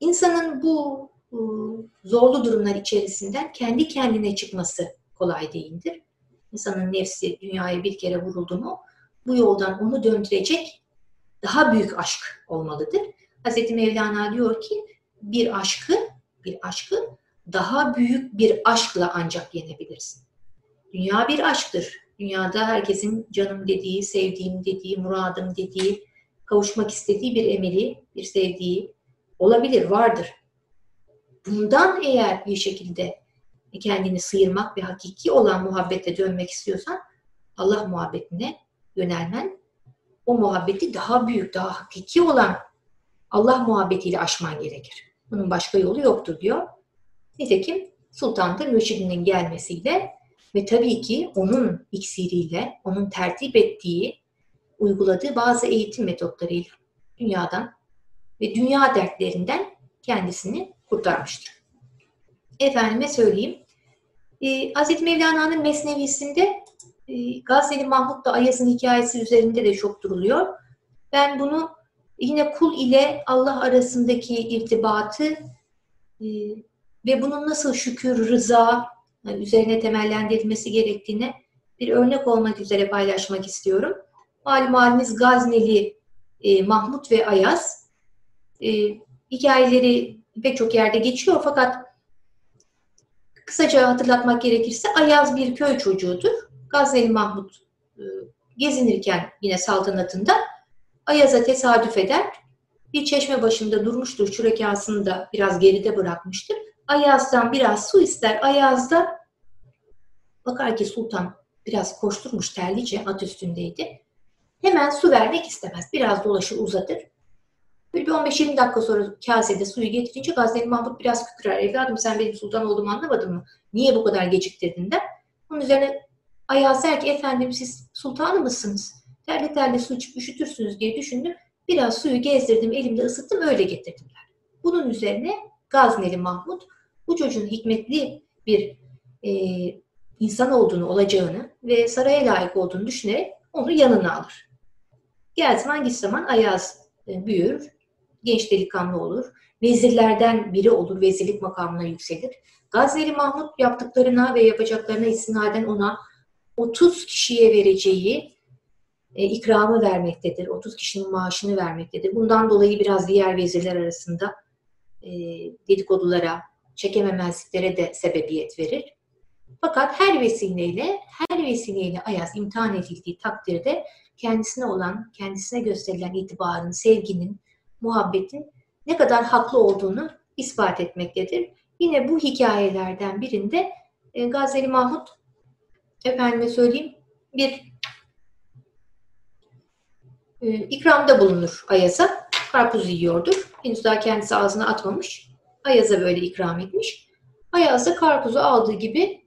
İnsanın bu zorlu durumlar içerisinden kendi kendine çıkması kolay değildir. İnsanın nefsi dünyaya bir kere vuruldu mu bu yoldan onu döndürecek daha büyük aşk olmalıdır. Hz. Mevlana diyor ki bir aşkı, bir aşkı daha büyük bir aşkla ancak yenebilirsin. Dünya bir aşktır. Dünyada herkesin canım dediği, sevdiğim dediği, muradım dediği, kavuşmak istediği bir emeli, bir sevdiği olabilir, vardır. Bundan eğer bir şekilde kendini sıyırmak ve hakiki olan muhabbete dönmek istiyorsan Allah muhabbetine yönelmen o muhabbeti daha büyük, daha hakiki olan Allah muhabbetiyle aşman gerekir. Bunun başka yolu yoktur diyor. Nitekim Sultan Mürşidinin gelmesiyle ve tabii ki onun iksiriyle, onun tertip ettiği, uyguladığı bazı eğitim metotlarıyla dünyadan ve dünya dertlerinden kendisini kurtarmıştır. Efendime söyleyeyim, e, Hz. Mevlana'nın Mesnevisinde e, Gazeli Mahmut'la Ayaz'ın hikayesi üzerinde de çok duruluyor. Ben bunu yine kul ile Allah arasındaki irtibatı e, ve bunun nasıl şükür, rıza üzerine temellendirilmesi gerektiğine bir örnek olmak üzere paylaşmak istiyorum. Malum haliniz Gazneli e, Mahmut ve Ayaz e, hikayeleri pek çok yerde geçiyor fakat kısaca hatırlatmak gerekirse Ayaz bir köy çocuğudur. Gazneli Mahmut e, gezinirken yine saltanatında Ayaz'a tesadüf eder. Bir çeşme başında durmuştur. Şurekasını da biraz geride bırakmıştır. Ayaz'dan biraz su ister. Ayaz da bakar ki sultan biraz koşturmuş terlice at üstündeydi. Hemen su vermek istemez. Biraz dolaşır uzatır. Bir 15-20 dakika sonra kasede suyu getirince Gazneli Mahmut biraz kükrer. Evladım sen benim sultan olduğumu anlamadın mı? Niye bu kadar geciktirdin de? Onun üzerine Ayaz der ki efendim siz sultanı mısınız? Terli terli su içip üşütürsünüz diye düşündüm. Biraz suyu gezdirdim, elimde ısıttım, öyle getirdiler. Bunun üzerine Gazneli Mahmut bu çocuğun hikmetli bir e, insan olduğunu, olacağını ve saraya layık olduğunu düşünerek onu yanına alır. Gel zaman git zaman Ayaz e, büyür, genç delikanlı olur, vezirlerden biri olur, vezirlik makamına yükselir. Gazneli Mahmut yaptıklarına ve yapacaklarına istinaden ona 30 kişiye vereceği e, ikramı vermektedir. 30 kişinin maaşını vermektedir. Bundan dolayı biraz diğer vezirler arasında dedikodulara, çekememezliklere de sebebiyet verir. Fakat her vesileyle, her vesileyle Ayaz imtihan edildiği takdirde kendisine olan, kendisine gösterilen itibarın, sevginin, muhabbetin ne kadar haklı olduğunu ispat etmektedir. Yine bu hikayelerden birinde e, Gazeli Mahmut, efendime söyleyeyim, bir e, ikramda bulunur Ayaz'a. Karpuz yiyordur. Henüz daha kendisi ağzına atmamış. Ayaz'a böyle ikram etmiş. Ayaz da karpuzu aldığı gibi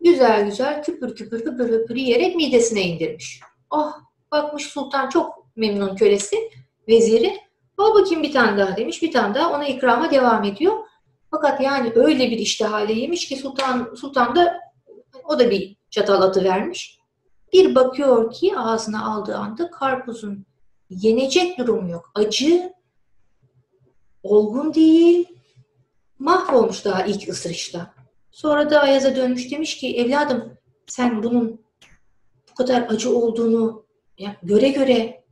güzel güzel küpür küpür küpür küpür yiyerek midesine indirmiş. Oh bakmış sultan çok memnun kölesi, veziri. Al bakayım bir tane daha demiş. Bir tane daha ona ikrama devam ediyor. Fakat yani öyle bir iştihale yemiş ki sultan, sultan da o da bir çatal atı vermiş. Bir bakıyor ki ağzına aldığı anda karpuzun yenecek durumu yok. Acı, olgun değil, mahvolmuş daha ilk ısırışta. Sonra da Ayaz'a dönmüş demiş ki evladım sen bunun kadar acı olduğunu ya göre göre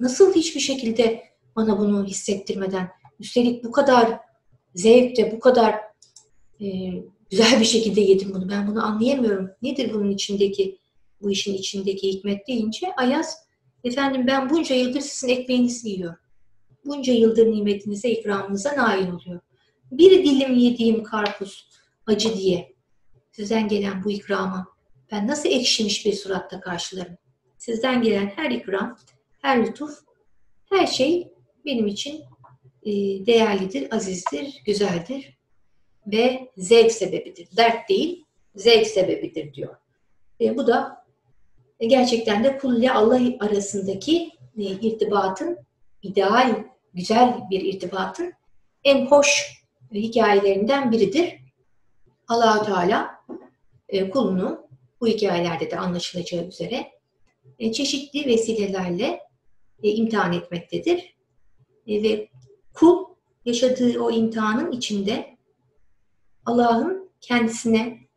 nasıl hiçbir şekilde bana bunu hissettirmeden üstelik bu kadar zevkle bu kadar e, güzel bir şekilde yedim bunu. Ben bunu anlayamıyorum. Nedir bunun içindeki bu işin içindeki hikmet deyince Ayaz efendim ben bunca yıldır sizin ekmeğinizi yiyorum. Bunca yıldır nimetinize, ikramınıza nail oluyor. Bir dilim yediğim karpuz acı diye sizden gelen bu ikramı ben nasıl ekşimiş bir suratla karşılarım? Sizden gelen her ikram, her lütuf, her şey benim için e, değerlidir, azizdir, güzeldir ve zevk sebebidir. Dert değil, zevk sebebidir diyor. E, bu da gerçekten de kul ile Allah arasındaki e, irtibatın ideal, güzel bir irtibatın en hoş hikayelerinden biridir. Allahu Teala kulunu bu hikayelerde de anlaşılacağı üzere çeşitli vesilelerle imtihan etmektedir. Ve kul yaşadığı o imtihanın içinde Allah'ın kendisine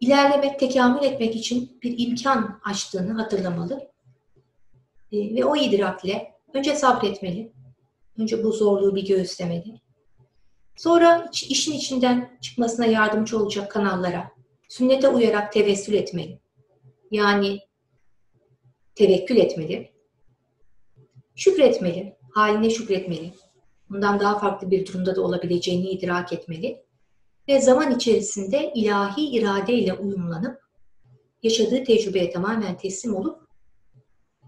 ilerlemek, tekamül etmek için bir imkan açtığını hatırlamalı. E, ve o idrakle önce sabretmeli. Önce bu zorluğu bir göğüslemeli. Sonra işin içinden çıkmasına yardımcı olacak kanallara, sünnete uyarak tevessül etmeli. Yani tevekkül etmeli. Şükretmeli, haline şükretmeli. Bundan daha farklı bir durumda da olabileceğini idrak etmeli ve zaman içerisinde ilahi iradeyle uyumlanıp yaşadığı tecrübeye tamamen teslim olup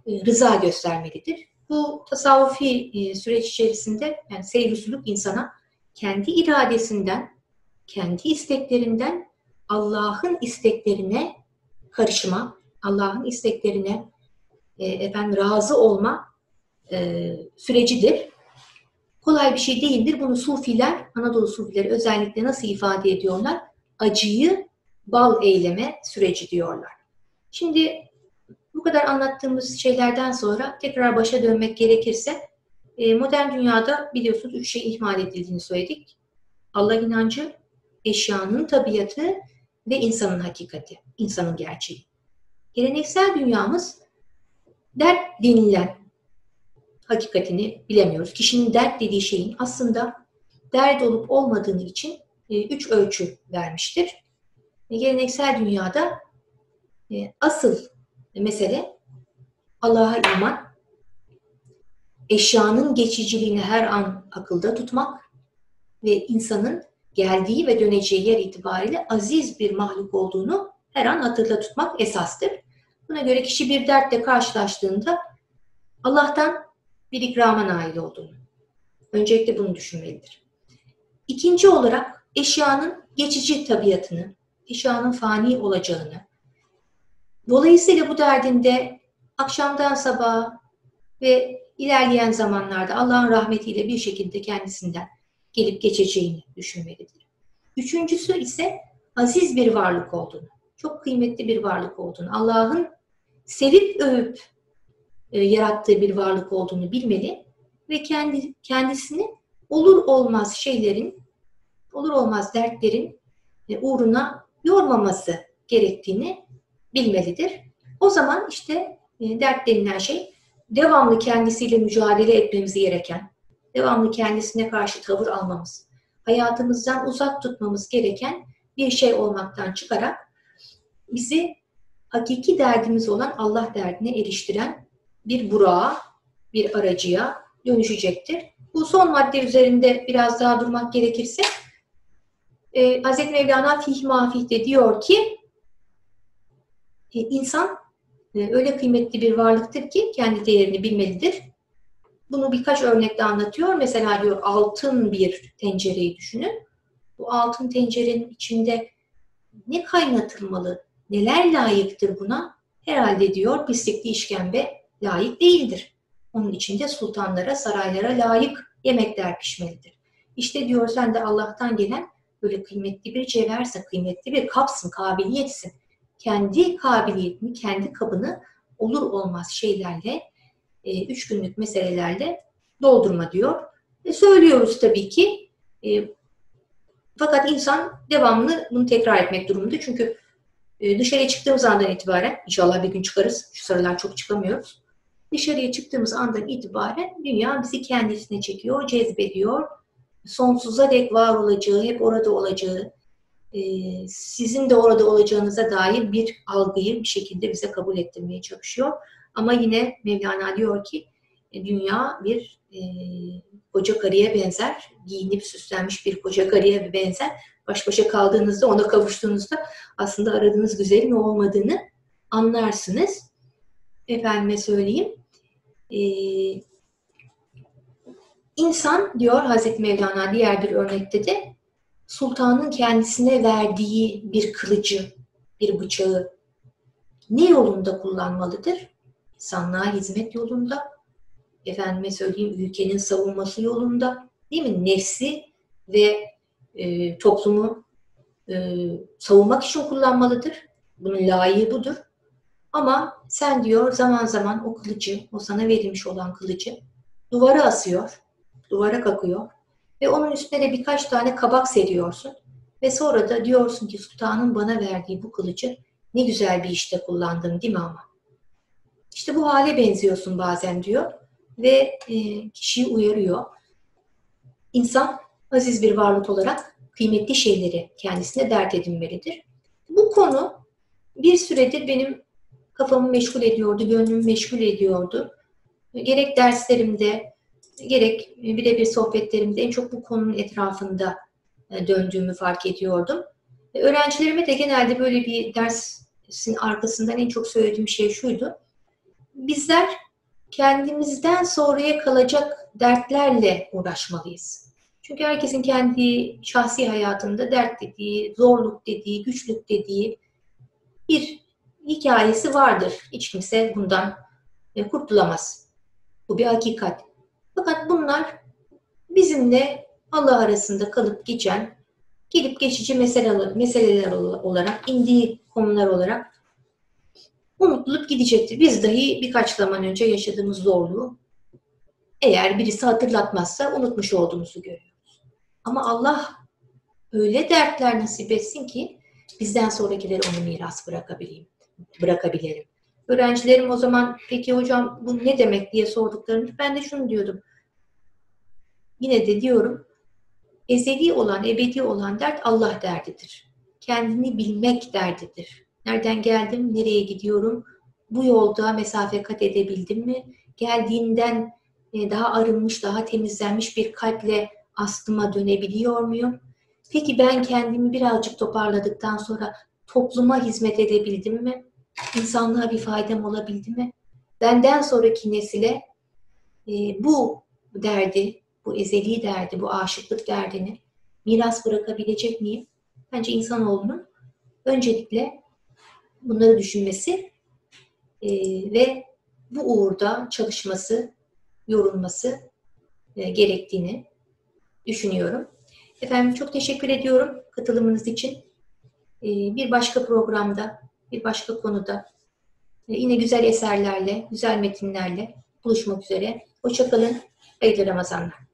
e, rıza göstermelidir. Bu tasavvufi e, süreç içerisinde yani seyr insana kendi iradesinden, kendi isteklerinden Allah'ın isteklerine karışma, Allah'ın isteklerine e, efendim razı olma e, sürecidir kolay bir şey değildir. Bunu Sufiler, Anadolu Sufileri özellikle nasıl ifade ediyorlar? Acıyı bal eyleme süreci diyorlar. Şimdi bu kadar anlattığımız şeylerden sonra tekrar başa dönmek gerekirse e, modern dünyada biliyorsunuz üç şey ihmal edildiğini söyledik. Allah inancı, eşyanın tabiatı ve insanın hakikati, insanın gerçeği. Geleneksel dünyamız dert denilen hakikatini bilemiyoruz. Kişinin dert dediği şeyin aslında dert olup olmadığını için e, üç ölçü vermiştir. E, geleneksel dünyada e, asıl mesele Allah'a iman, eşyanın geçiciliğini her an akılda tutmak ve insanın geldiği ve döneceği yer itibariyle aziz bir mahluk olduğunu her an hatırda tutmak esastır. Buna göre kişi bir dertle karşılaştığında Allah'tan bir ikrama nail olduğunu. Öncelikle bunu düşünmelidir. İkinci olarak eşyanın geçici tabiatını, eşyanın fani olacağını, dolayısıyla bu derdinde akşamdan sabaha ve ilerleyen zamanlarda Allah'ın rahmetiyle bir şekilde kendisinden gelip geçeceğini düşünmelidir. Üçüncüsü ise aziz bir varlık olduğunu, çok kıymetli bir varlık olduğunu, Allah'ın sevip övüp e, yarattığı bir varlık olduğunu bilmeli ve kendi kendisini olur olmaz şeylerin, olur olmaz dertlerin e, uğruna yormaması gerektiğini bilmelidir. O zaman işte e, dert denilen şey devamlı kendisiyle mücadele etmemiz gereken, devamlı kendisine karşı tavır almamız, hayatımızdan uzak tutmamız gereken bir şey olmaktan çıkarak bizi hakiki derdimiz olan Allah derdine eriştiren bir burağa, bir aracıya dönüşecektir. Bu son madde üzerinde biraz daha durmak gerekirse e, Hz. Mevlana Fih Mafih'te diyor ki e, insan e, öyle kıymetli bir varlıktır ki kendi değerini bilmelidir. Bunu birkaç örnekle anlatıyor. Mesela diyor altın bir tencereyi düşünün. Bu altın tencerenin içinde ne kaynatılmalı, neler layıktır buna? Herhalde diyor pislikli işkembe layık değildir. Onun içinde sultanlara, saraylara layık yemekler pişmelidir. İşte diyor sen de Allah'tan gelen böyle kıymetli bir cevhersin, kıymetli bir kapsın, kabiliyetsin. Kendi kabiliyetini, kendi kabını olur olmaz şeylerle, e, üç günlük meselelerle doldurma diyor. E, söylüyoruz tabii ki. E, fakat insan devamlı bunu tekrar etmek durumunda. Çünkü E, dışarıya çıktığımız andan itibaren, inşallah bir gün çıkarız, şu sıralar çok çıkamıyoruz. Dışarıya çıktığımız andan itibaren dünya bizi kendisine çekiyor, cezbediyor. Sonsuza dek var olacağı, hep orada olacağı, e, sizin de orada olacağınıza dair bir algıyı bir şekilde bize kabul ettirmeye çalışıyor. Ama yine Mevlana diyor ki e, dünya bir e, koca karıya benzer, giyinip süslenmiş bir koca karıya benzer. Baş başa kaldığınızda, ona kavuştuğunuzda aslında aradığınız güzelin olmadığını anlarsınız. Efendime söyleyeyim. Ee, insan diyor Hazreti Mevlana diğer bir örnekte de sultanın kendisine verdiği bir kılıcı, bir bıçağı ne yolunda kullanmalıdır? İnsanlığa hizmet yolunda, efendime söyleyeyim ülkenin savunması yolunda, değil mi? Nefsi ve e, toplumu e, savunmak için kullanmalıdır. Bunun layığı budur. Ama sen diyor zaman zaman o kılıcı, o sana verilmiş olan kılıcı duvara asıyor, duvara kakıyor ve onun üstüne de birkaç tane kabak seriyorsun. Ve sonra da diyorsun ki sultanın bana verdiği bu kılıcı ne güzel bir işte kullandım değil mi ama? İşte bu hale benziyorsun bazen diyor ve e, kişiyi uyarıyor. İnsan aziz bir varlık olarak kıymetli şeyleri kendisine dert edinmelidir. Bu konu bir süredir benim kafamı meşgul ediyordu, gönlümü meşgul ediyordu. Gerek derslerimde, gerek birebir sohbetlerimde en çok bu konunun etrafında e, döndüğümü fark ediyordum. Öğrencilerime de genelde böyle bir dersin arkasından en çok söylediğim şey şuydu. Bizler kendimizden sonraya kalacak dertlerle uğraşmalıyız. Çünkü herkesin kendi şahsi hayatında dert dediği, zorluk dediği, güçlük dediği bir hikayesi vardır. Hiç kimse bundan e, kurtulamaz. Bu bir hakikat. Fakat bunlar bizimle Allah arasında kalıp geçen, gelip geçici meseleler, olarak, indiği konular olarak unutulup gidecektir. Biz dahi birkaç zaman önce yaşadığımız zorluğu eğer birisi hatırlatmazsa unutmuş olduğumuzu görüyoruz. Ama Allah öyle dertler nasip etsin ki bizden sonrakileri onu miras bırakabileyim, bırakabilirim. Öğrencilerim o zaman peki hocam bu ne demek diye sorduklarında ben de şunu diyordum. Yine de diyorum ezeli olan, ebedi olan dert Allah derdidir. Kendini bilmek derdidir. Nereden geldim, nereye gidiyorum, bu yolda mesafe kat edebildim mi? Geldiğinden e, daha arınmış, daha temizlenmiş bir kalple aslıma dönebiliyor muyum? Peki ben kendimi birazcık toparladıktan sonra topluma hizmet edebildim mi? İnsanlığa bir faydam olabildi mi? Benden sonraki nesile e, bu derdi, bu ezeli derdi, bu aşıklık derdini miras bırakabilecek miyim? Bence insanoğlunun öncelikle bunları düşünmesi e, ve bu uğurda çalışması, yorulması e, gerektiğini düşünüyorum. Efendim çok teşekkür ediyorum katılımınız için. E, bir başka programda, bir başka konuda e, yine güzel eserlerle, güzel metinlerle buluşmak üzere. Hoşçakalın, hayırlı Ramazanlar.